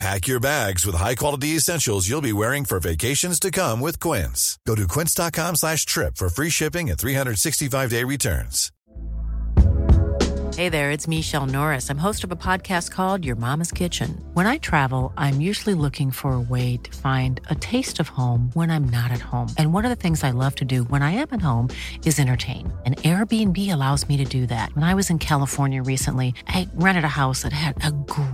Pack your bags with high-quality essentials you'll be wearing for vacations to come with Quince. Go to quince.com slash trip for free shipping and 365-day returns. Hey there, it's Michelle Norris. I'm host of a podcast called Your Mama's Kitchen. When I travel, I'm usually looking for a way to find a taste of home when I'm not at home. And one of the things I love to do when I am at home is entertain. And Airbnb allows me to do that. When I was in California recently, I rented a house that had a great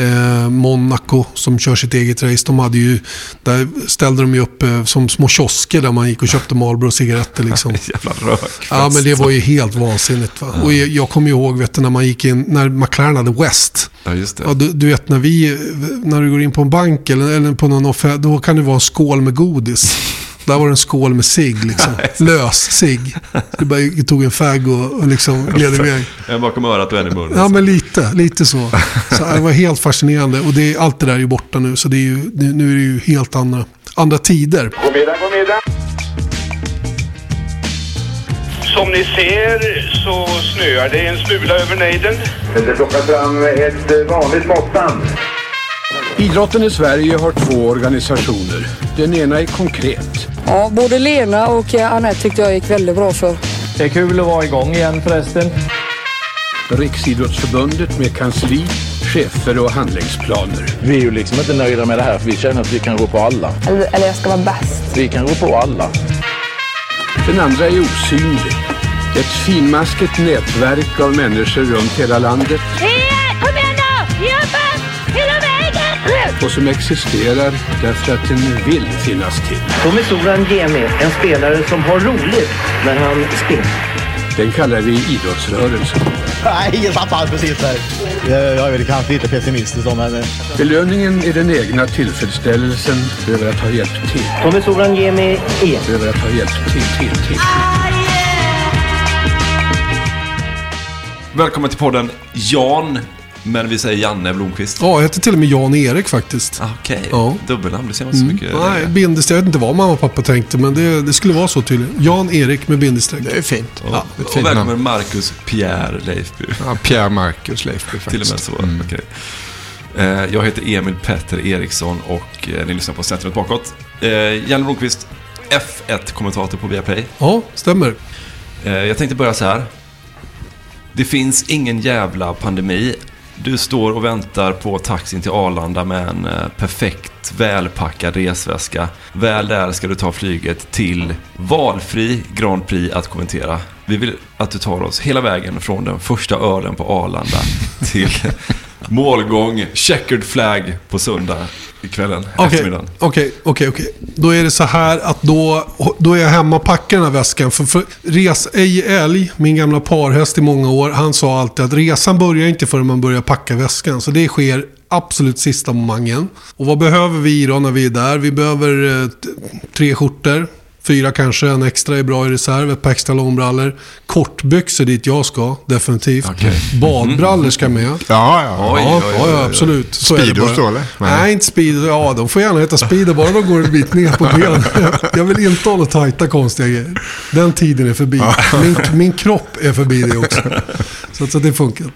Eh, Monaco som kör sitt eget race. De hade ju, där ställde de ju upp eh, som små kiosker där man gick och köpte Marlboro cigaretter. Liksom. Jävla rökfest. Ja, men det var ju helt vansinnigt. Va? Och jag, jag kommer ihåg vet du, när man gick in, när McLaren hade West. Ja, just det. Ja, du, du vet när vi, när du går in på en bank eller, eller på någon offer, då kan det vara en skål med godis. Där var det en skål med cigg, liksom. lös cigg. Du bara tog en fagg och, och liksom gled iväg. En bakom örat och en i munnen. Ja, men lite, lite så. så det var helt fascinerande. Och det, allt det där är ju borta nu, så det är ju, nu, är det ju helt andra, andra tider. God middag, god middag. Som ni ser så snöar det en smula över nejden. Det plockas fram ett vanligt måttband. Idrotten i Sverige har två organisationer. Den ena är konkret. Ja, både Lena och eh, Anette tyckte jag gick väldigt bra för. Det är kul att vara igång igen förresten. Riksidrottsförbundet med kansli, chefer och handlingsplaner. Vi är ju liksom inte nöjda med det här för vi känner att vi kan gå på alla. Eller, eller jag ska vara bäst. Vi kan gå på alla. Den andra är osynlig. Ett finmaskigt nätverk av människor runt hela landet och som existerar därför att den vill finnas till. Tommy Soran Gemi, en spelare som har roligt när han spelar. Den kallar vi idrottsrörelsen. Nej, jag tappade precis där. Jag är väl kanske lite pessimistisk då, men... Belöningen är den egna tillfredsställelsen över att ha hjälpt till. Tommy Soran Gemi är. Över att ha hjälpt till, till, till. Välkommen till podden Jan, men vi säger Janne Blomqvist. Ja, jag heter till och med Jan-Erik faktiskt. Ah, Okej, Ja. dubbelnamn. Det ser man så Mm. mycket. Nej, bindestreck. Jag vet inte vad mamma och pappa tänkte, men det, det skulle vara så tydligen. Jan-Erik med bindestreck. Det är fint. Och, Ja, ett och fint välkommen namn. Marcus Pierre Leifby. Ja, Pierre Marcus Leifby faktiskt. Till och med så. Mm. okej. Eh, Jag heter Emil Petter Eriksson och eh, ni lyssnar på Centrumet bakåt. Eh, Janne Blomqvist, F1-kommentator på Viaplay. Ja, stämmer. Eh, Jag tänkte börja så här. Det finns ingen jävla pandemi. Du står och väntar på taxin till Arlanda med en eh, perfekt välpackad resväska. Väl där ska du ta flyget till valfri Grand Prix att kommentera. Vi vill att du tar oss hela vägen från den första ölen på Arlanda till målgång, checkered flag på söndag kvällen, Okej, eftermiddagen. okej, okej, okej. Då är det så här att då, då är jag hemma och packar den här väskan. För, för res, Eje Älg, min gamla parhäst i många år, han sa alltid att resan börjar inte förrän man börjar packa väskan. Så det sker absolut sista momangen. Och vad behöver vi då när vi är där? Vi behöver eh, tre skjortor. Fyra kanske, en extra är bra i reserv, ett par extra långbrallor. Kortbyxor dit jag ska, definitivt. Badbrallor ska med. Ja, ja. Oj, ja, oj, oj, ja, oj, ja, oj. absolut. Så är det Speedos bara. då, eller? Nej. Nej. inte speedo. Ja, de får gärna heta speedo, bara de går en bit ner på benen. Jag vill inte hålla tajta konstiga grejer. Den tiden är förbi. Min, min kropp är förbi det också. Så, att- så att det funkar.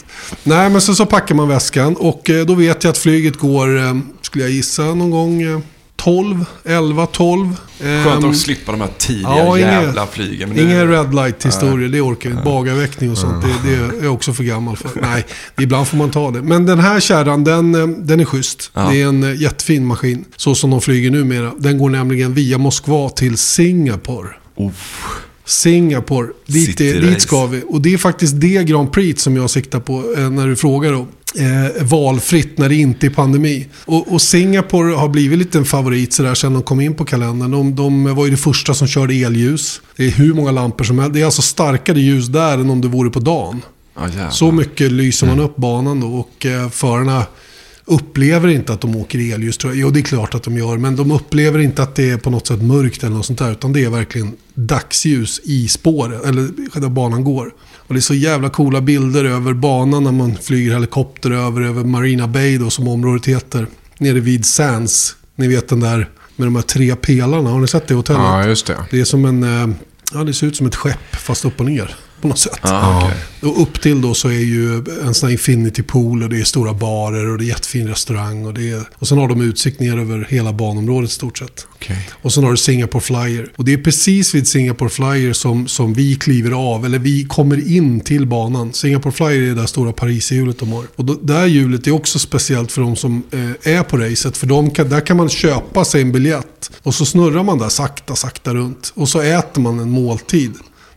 Nej, men så, så packar man väskan och eh, då vet jag att flyget går, eh, skulle jag gissa, någon gång eh, 12, 11, 12. Skönt Ehm, att slippa de här tidiga ja, inga- jävla flygen. men Inga red light historier, det orkar jag inte. Bagarväckning och sånt, det, det är jag också för gammal för. Nej, ibland får man ta det. Men den här kärran, den, eh, den är schysst. Ja. Det är en eh, jättefin maskin. Så som de flyger numera. Den går nämligen via Moskva till Singapore. Uff. Singapore, dit, är, dit ska vi. Och det är faktiskt det Grand Prix som jag siktar på eh, när du frågar då. Eh, valfritt när det inte är pandemi. Och, och Singapore har blivit lite en favorit sådär sen de kom in på kalendern. De, de var ju det första som körde elljus. Det är hur många lampor som helst. Det är alltså starkare ljus där än om det vore på dagen. Ja, Så mycket lyser man upp banan då och eh, förarna upplever inte att de åker elljus. Tror jag. Jo, det är klart att de gör, men de upplever inte att det är på något sätt mörkt eller något sånt där. Utan det är verkligen dagsljus i spåret, eller där banan går. Och det är så jävla coola bilder över banan när man flyger helikopter över, över Marina Bay då, som området heter. Nere vid Sands. Ni vet den där med de här tre pelarna. Har ni sett det hotellet? Ja, just det. Det är som en... eh, Ja, det ser ut som ett skepp fast upp och ner. På något sätt. Ah, okej. Och upp till då så är ju en sån här infinity pool och det är stora barer och det är jättefin restaurang. Och, det är, och sen har de utsikt ner över hela banområdet i stort sett. Okej. Och sen har du Singapore Flyer. Och det är precis vid Singapore Flyer som, som vi kliver av, eller vi kommer in till banan. Singapore Flyer är det där stora Paris-hjulet de har. Och då, det här hjulet är också speciellt för de som eh, är på racet. För de kan, där kan man köpa sig en biljett. Och så snurrar man där sakta, sakta runt. Och så äter man en måltid.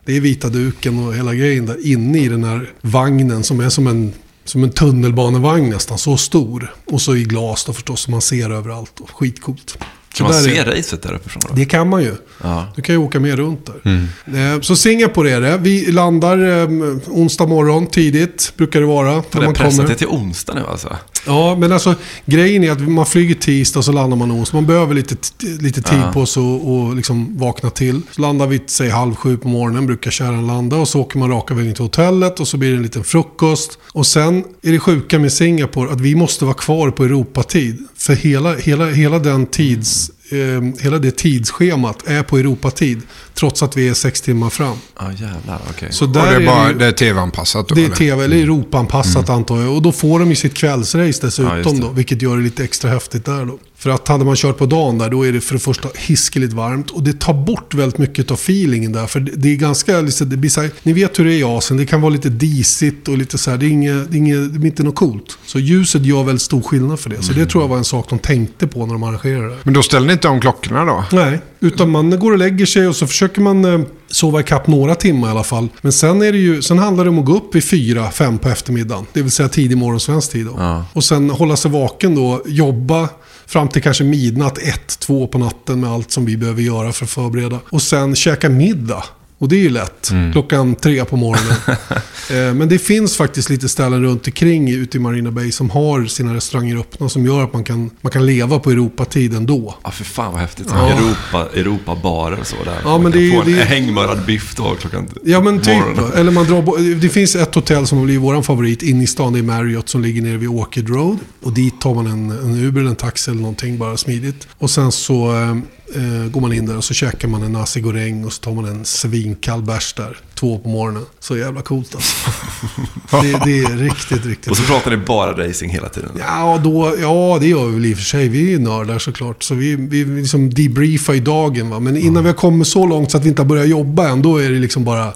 Det är vita duken och hela grejen där inne i den här vagnen som är som en, som en tunnelbanevagn nästan. Så stor. Och så i glas då förstås, som man ser överallt. Och skitcoolt. Kan man se är- racet där uppifrån? då? det kan man ju. Ja. Du kan ju åka med runt där. Eh, Så Singapore är det. Vi landar eh, onsdag morgon tidigt, brukar det vara. Har När det man pressat kommer. det till onsdag nu alltså? Ja, men alltså grejen är att man flyger tisdag och så landar man onsdag. Man behöver lite, lite tid Ja. på sig och liksom vakna till. Så landar vi, säg halv sju på morgonen, brukar kärran landa. Och så åker man raka vägen till hotellet och så blir det en liten frukost. Och sen är det sjuka med Singapore att vi måste vara kvar på Europatid. För hela, hela, hela den tids... Eh, hela det tidsschemat är på Europatid. Trots att vi är sex timmar fram. Ja, jävlar. Okej. Så Och där det är, bara, det det är tv-anpassat då? det är tv, eller Europaanpassat antar jag. Och då får de ju sitt kvällsrace dessutom det. då. Vilket gör det lite extra häftigt där då. För att hade man kört på dagen där, då är det för det första hiskeligt varmt. Och det tar bort väldigt mycket av feelingen där. För det- är ganska, liksom, det blir så här, ni vet hur det är i Asien. Det kan vara lite disigt och lite så här. Det är, inget, det är, inget, det är inte något coolt. Så ljuset gör väldigt stor skillnad för det. Så det tror jag var en sak de tänkte på när de arrangerade det. Men då ställer ni inte om klockorna då? Nej, utan man går och lägger sig och så försöker man eh, sova ikapp några timmar i alla fall. Men sen, är det ju, sen handlar det om att gå upp vid fyra, fem på eftermiddagen. Det vill säga tidig morgon svensk tid. Ja. Och sen hålla sig vaken då, jobba fram till kanske midnatt, ett, två på natten med allt som vi behöver göra för att förbereda. Och sen käka middag. Och det är ju lätt. Klockan tre på morgonen. eh, men det finns faktiskt lite ställen runt omkring ute i Marina Bay som har sina restauranger öppna. Som gör att man kan, man kan leva på Europatid ändå. Ja, för fan vad häftigt. Ja. Europa, Europabarer och så där. Ja, Man men kan det få en det hängmörad biff då klockan Ja men typ. morgonen. Eller man drar, det finns ett hotell som har blivit vår favorit inne i stan. Det är Marriott som ligger nere vid Orchid Road. Och dit tar man en, en Uber eller en taxi eller någonting bara smidigt. Och sen så eh, eh, går man in där och så käkar man en nasi goreng och så tar man en svinkall bärs där. Två på morgonen. Så jävla coolt alltså. det, det är riktigt, riktigt Och så pratar ni bara racing hela tiden. Ja, då, ja, det gör vi väl i och för sig. Vi är ju nördar såklart. Så vi, vi liksom debriefar i dagen. Va? Men innan vi har kommit så långt så att vi inte har börjat jobba än, då är det liksom bara...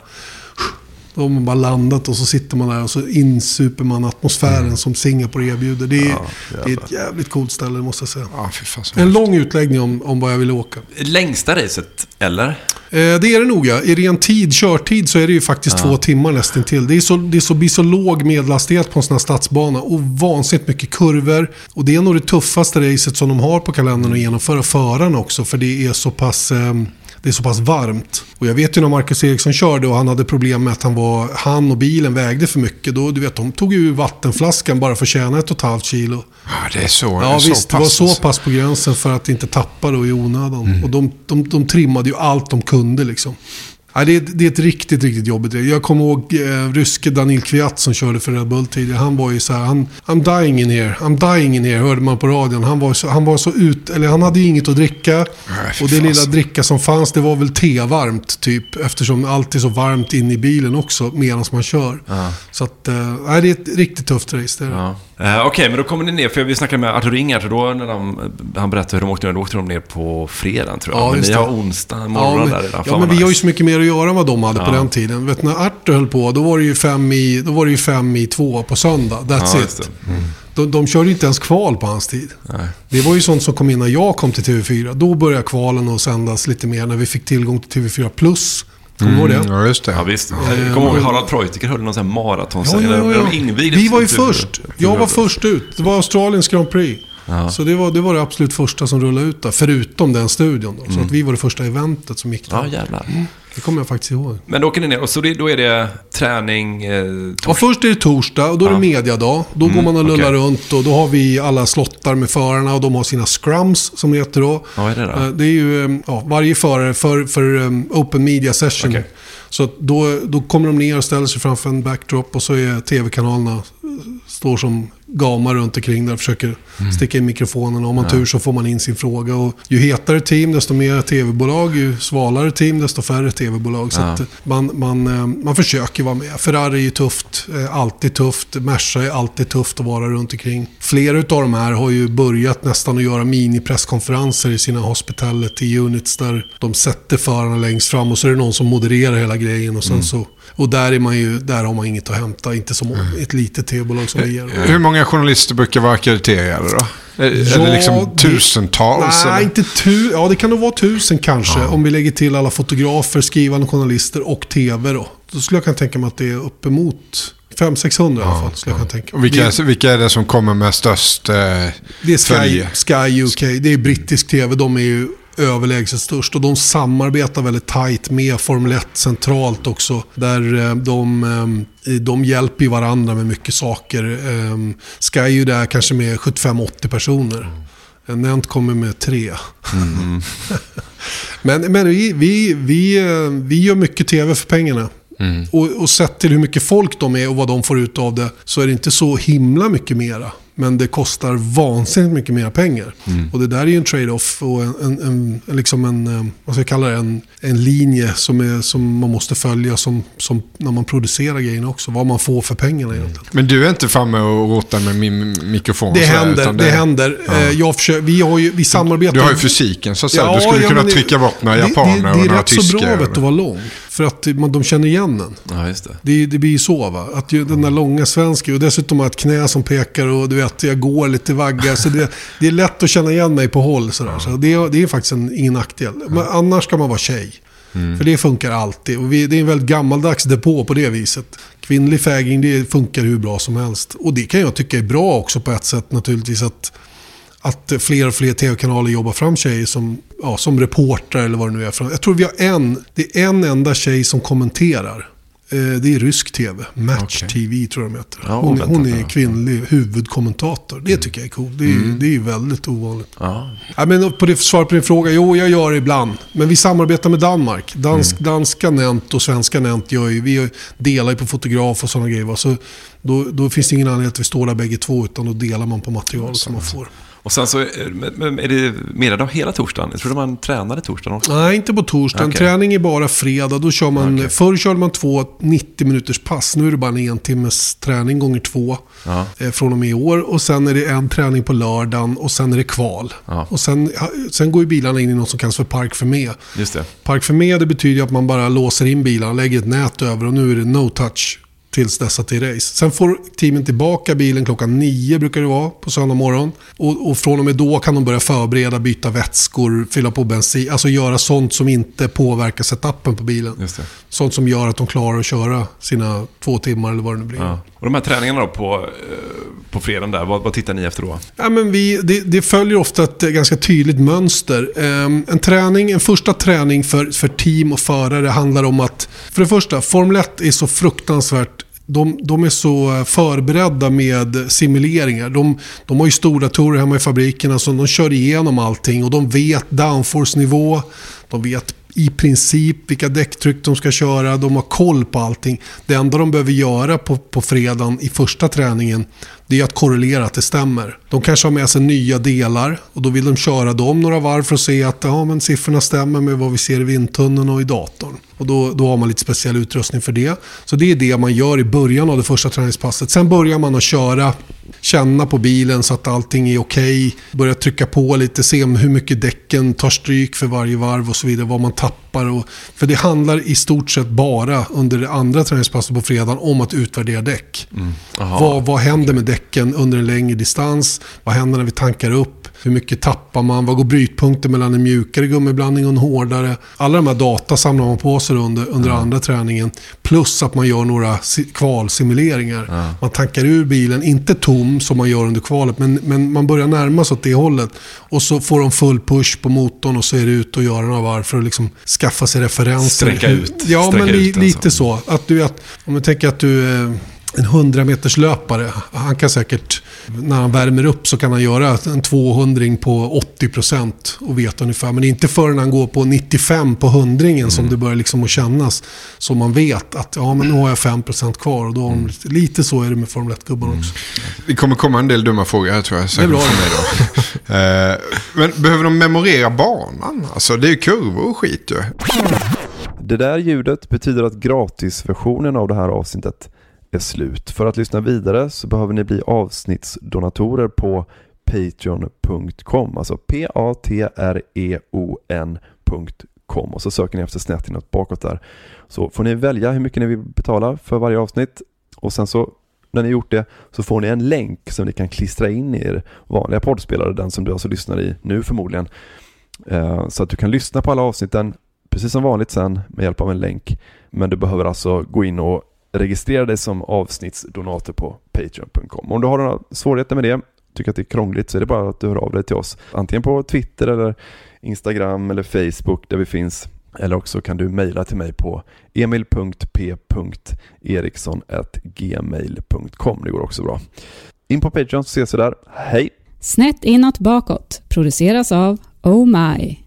Då har man bara landat och så sitter man där och så insuper man atmosfären som Singapore erbjuder. Det är, det är ett jävligt coolt ställe, måste jag säga. Ja, fy fan. så En lång utläggning om, om vad jag ville åka. Längsta racet, eller? Eh, det är det nog ja. I ren tid, körtid, så är det ju faktiskt två timmar nästan till. Det, är så, det är så, blir så låg medelhastighet på en sån här stadsbana och vansinnigt mycket kurvor. Och det är nog det tuffaste racet som de har på kalendern att genomföra förarna också. För det är så pass... ehm, det är så pass varmt. Och jag vet ju när Marcus Eriksson körde och han hade problem med att han, var, han och bilen vägde för mycket. Då, du vet, de tog ju vattenflaskan bara för att tjäna ett och ett halvt kilo. Ja, det är så. det Ja så visst, det var så alltså. pass på gränsen för att inte tappa då i onödan. Och de, de, de trimmade ju allt de kunde liksom. Ja, det, är, det är ett riktigt, riktigt jobbigt race. Jag kommer ihåg eh, ryske Danil Kviat som körde för Red Bull tidigare. Han var ju så här, han, I'm dying in here, I'm dying in here, hörde man på radion. Han var så, han var så ut, eller han hade ju inget att dricka. Nej, och det lilla dricka som fanns, det var väl tevarmt typ. Eftersom allt är så varmt inne i bilen också medan man kör. Så att, eh, det är ett riktigt tufft race. Det är det. Ja. Eh, Okej, men då kommer ni ner, för vi snackade med Arthur Ringart och då när de, han berättade hur de åkte ner, då åkte de ner på fredagen tror jag. Ja, men ni har onsdag morgon ja, men, där redan. ja, men vi har ju nice. så mycket mer att göra än vad de hade på Ja. den tiden. Vet, när Arthur höll på, då var det ju fem i, då var det ju fem i två på söndag. That's Ja, it. Mm. De, de körde ju inte ens kval på hans tid. Nej. Det var ju sånt som kom in när jag kom till TV4. Då började kvalen att sändas lite mer när vi fick tillgång till TV4 Plus Kommer du ihåg det? Mm, Ja, just det. Ja, visst. Jag kommer ihåg Harald Treutiger höll någon sån här maraton. Ja, ja, ja, Vi var ju för- först. Jag var först ut. Det var Australiens Grand Prix. Ja. Så det var, det var det absolut första som rullade ut där. Förutom den studion då. Så Mm. att vi var det första eventet som gick där. Ja, jävlar. Det kommer jag faktiskt ihåg. Men då åker ni ner och så det, då är det träning... Eh, Ja, först är det torsdag och då är det Ja. mediadag. Då Mm, går man och lullar okej. runt och då har vi alla slottar med förarna och de har sina scrums som det heter då. Ja, är det då? Eh, Det är ju eh, ja, varje förare för, för um, Open Media Session. Okej. Så att då, då kommer de ner och ställer sig framför en backdrop och så är tv-kanalerna eh, står som gamar runt omkring där och försöker sticka in mikrofonen. Om man Ja. tur så får man in sin fråga. Och ju hetare team, desto mer tv-bolag. Ju svalare team, desto färre tv-bolag. Så Ja. att man, man, eh, man försöker vara med. Ferrari är ju tufft, eh, alltid tufft. Merca är alltid tufft att vara runt omkring. Flera av de här har ju börjat nästan att göra mini-presskonferenser i sina hospitality units där de sätter förarna längst fram och så är det någon som modererar hela grejen. Och, sen Mm. så, och där, är man ju, där har man inget att hämta, inte som ett litet tv-bolag som vi är. Hur många journalister brukar vara ackrediterade då? Är, är Ja, det liksom det- tusentals? Nej, eller? inte tu Ja, det kan nog vara tusen kanske. Ja. Om vi lägger till alla fotografer, skrivande journalister och tv då. Då skulle jag kunna tänka mig att det är uppemot 500-600 i alla fall. Skulle jag kunna tänka Och vilka, Det- vilka är det som kommer med störst eh, Det är Sky, följe? Sky UK. Det är brittisk tv. De är ju överlägset störst. Och de samarbetar väldigt tajt med Formel 1 centralt också. Där eh, de, eh, de hjälper varandra med mycket saker. Eh, Sky är ju där kanske med 75-80 personer. En Nent kommer med tre. men men vi, vi, vi, eh, vi gör mycket tv för pengarna. Och, och sett till hur mycket folk de är och vad de får ut av det så är det inte så himla mycket mera. Men det kostar vansinnigt mycket mer pengar. Och det där är ju en trade-off och en, en, en, liksom en, eh, vad ska jag kalla det, en, en linje som, är, som man måste följa som, som när man producerar grejerna också. Vad man får för pengarna egentligen. Men du är inte framme och rotar med min mikrofon? Det så här, händer, utan det, händer. Ja. Eh, Jag försöker, vi, har ju, vi samarbetar... Du har ju fysiken så att säga. Ja, du skulle ja, kunna det- trycka bort några det- japaner det, det, och är några rätt så tyskar. bra vet, att vara lång. För att man, de känner igen en. Ja, just det. Det, det blir ju så va. Att ju, den där långa svenska och dessutom har jag ett knä som pekar och du vet, jag går lite vagga. Så det, det är lätt att känna igen mig på håll sådär. Så det, är- det är faktiskt en, ingen nackdel. Men annars ska man vara tjej. För det funkar alltid. Och vi, det är en väldigt gammaldags depå på det viset. Kvinnlig fägring, det funkar hur bra som helst. Och det kan jag tycka är bra också på ett sätt naturligtvis. Att, att fler och fler tv-kanaler jobbar fram tjejer som, ja, som reportrar eller vad det nu är. Jag tror vi har en, det är en enda tjej som kommenterar. Eh, Det är rysk tv. Match TV tror jag de heter. Ja, hon, hon är kvinnlig huvudkommentator. Det tycker jag är coolt. Det är, Mm. det är väldigt ovanligt. Ja. Ja, men på det, svar på din fråga, jo jag gör det ibland. Men vi samarbetar med Danmark. Dansk, Mm. Danska Nent och svenska Nent gör ju, vi delar ju på fotograf och sådana grejer. va. Så då, då finns det ingen anledning att vi står där bägge två, utan då delar man på materialet som man får. Och sen så är, men är det mediadag hela torsdagen? Jag trodde man tränade torsdagen också. Nej, inte på torsdagen. Okej. Träning är bara fredag. Då kör man, Okej. Förr körde man två 90 minuters pass. Nu är det bara en timmes träning gånger två. Ja. eh, Från och med i år. Och sen är det en träning på lördagen och sen är det kval. Ja. Och sen, sen går ju bilarna in i något som kallas för Park för med. Just det. Park för med det betyder att man bara låser in bilarna, lägger ett nät över och nu är det no touch tills dess att det är race. Sen får teamen tillbaka bilen klockan nio brukar det vara på söndag morgon. Och, och från och med då kan de börja förbereda, byta vätskor, fylla på bensin. Alltså göra sånt som inte påverkar setupen på bilen. Sånt som gör att de klarar att köra sina två timmar eller vad det nu blir. Ja. Och de här träningarna då på, eh, på fredagen där, vad, vad tittar ni efter då? Ja, men vi, det, det följer ofta ett ganska tydligt mönster. Ehm, en träning, en första träning för, för team och förare handlar om att, för det första, Formel 1 är så fruktansvärt de, de är så eh, förberedda med simuleringar. De, de har ju stora datorer hemma i fabrikerna så de kör igenom allting och de vet downforce-nivå. De vet i princip vilka däcktryck de ska köra. De har koll på allting. Det enda de behöver göra på, på fredagen i första träningen det är att korrelera att det stämmer. De kanske har med sig nya delar och då vill de köra dem några varv för att se att ja, men siffrorna stämmer med vad vi ser i vindtunneln och i datorn. Och då, då har man lite speciell utrustning för det. Så det är det man gör i början av det första träningspasset. Sen börjar man att köra, känna på bilen så att allting är okej. Börja trycka på lite, se hur mycket däcken tar stryk för varje varv och så vidare. Vad man tappar. Och, för det handlar i stort sett bara under det andra träningspasset på fredagen om att utvärdera däck. Aha. Vad, vad händer med däcken under en längre distans? Vad händer när vi tankar upp? Hur mycket tappar man? Vad går brytpunkten mellan en mjukare gummiblandning och en hårdare? Alla de här data samlar man på sig under, under andra träningen. Plus att man gör några si- kvalsimuleringar. Man tankar ur bilen, inte tom som man gör under kvalet, men, men man börjar närma sig åt det hållet. Och så får de full push på motorn och så är det ut och göra några varv för att liksom skaffa sig referenser. Sträcka ut. Ja, Sträcka men li, ut lite så. Att du, att, om du tänker att du är en 100 meters löpare. Han kan säkert, när han värmer upp så kan han göra en 200 på 80% och veta ungefär. Men inte förrän han går på 95 på hundringen som det börjar liksom att kännas. Så man vet att ja, men nu har jag 5% kvar. Och då, de lite, lite så är det med Formel 1-gubbarna också. Det kommer komma en del dumma frågor här tror jag. Det är bra. mig då. Eh, Men behöver de memorera banan? Alltså det är ju kurvor och skit ju. Det där ljudet betyder att gratisversionen av det här avsnittet är slut. För att lyssna vidare så behöver ni bli avsnittsdonatorer på patreon.com, alltså p-a-t-r-e-o-n.com och så söker ni efter snett inåt bakåt där. Så får ni välja hur mycket ni vill betala för varje avsnitt och sen så när ni gjort det så får ni en länk som ni kan klistra in i er vanliga poddspelare, den som du alltså lyssnar i nu förmodligen. Eh, så att du kan lyssna på alla avsnitten precis som vanligt sen med hjälp av en länk. Men du behöver alltså gå in och registrera dig som avsnittsdonator på Patreon.com. Om du har några svårigheter med det, tycker att det är krångligt, så är det bara att du hör av dig till oss. Antingen på Twitter eller Instagram eller Facebook där vi finns. Eller också kan du mejla till mig på emil.p.eriksson.gmail.com. Det går också bra. In på Patreon så ses vi där. Hej! Snett inåt bakåt produceras av Oh My.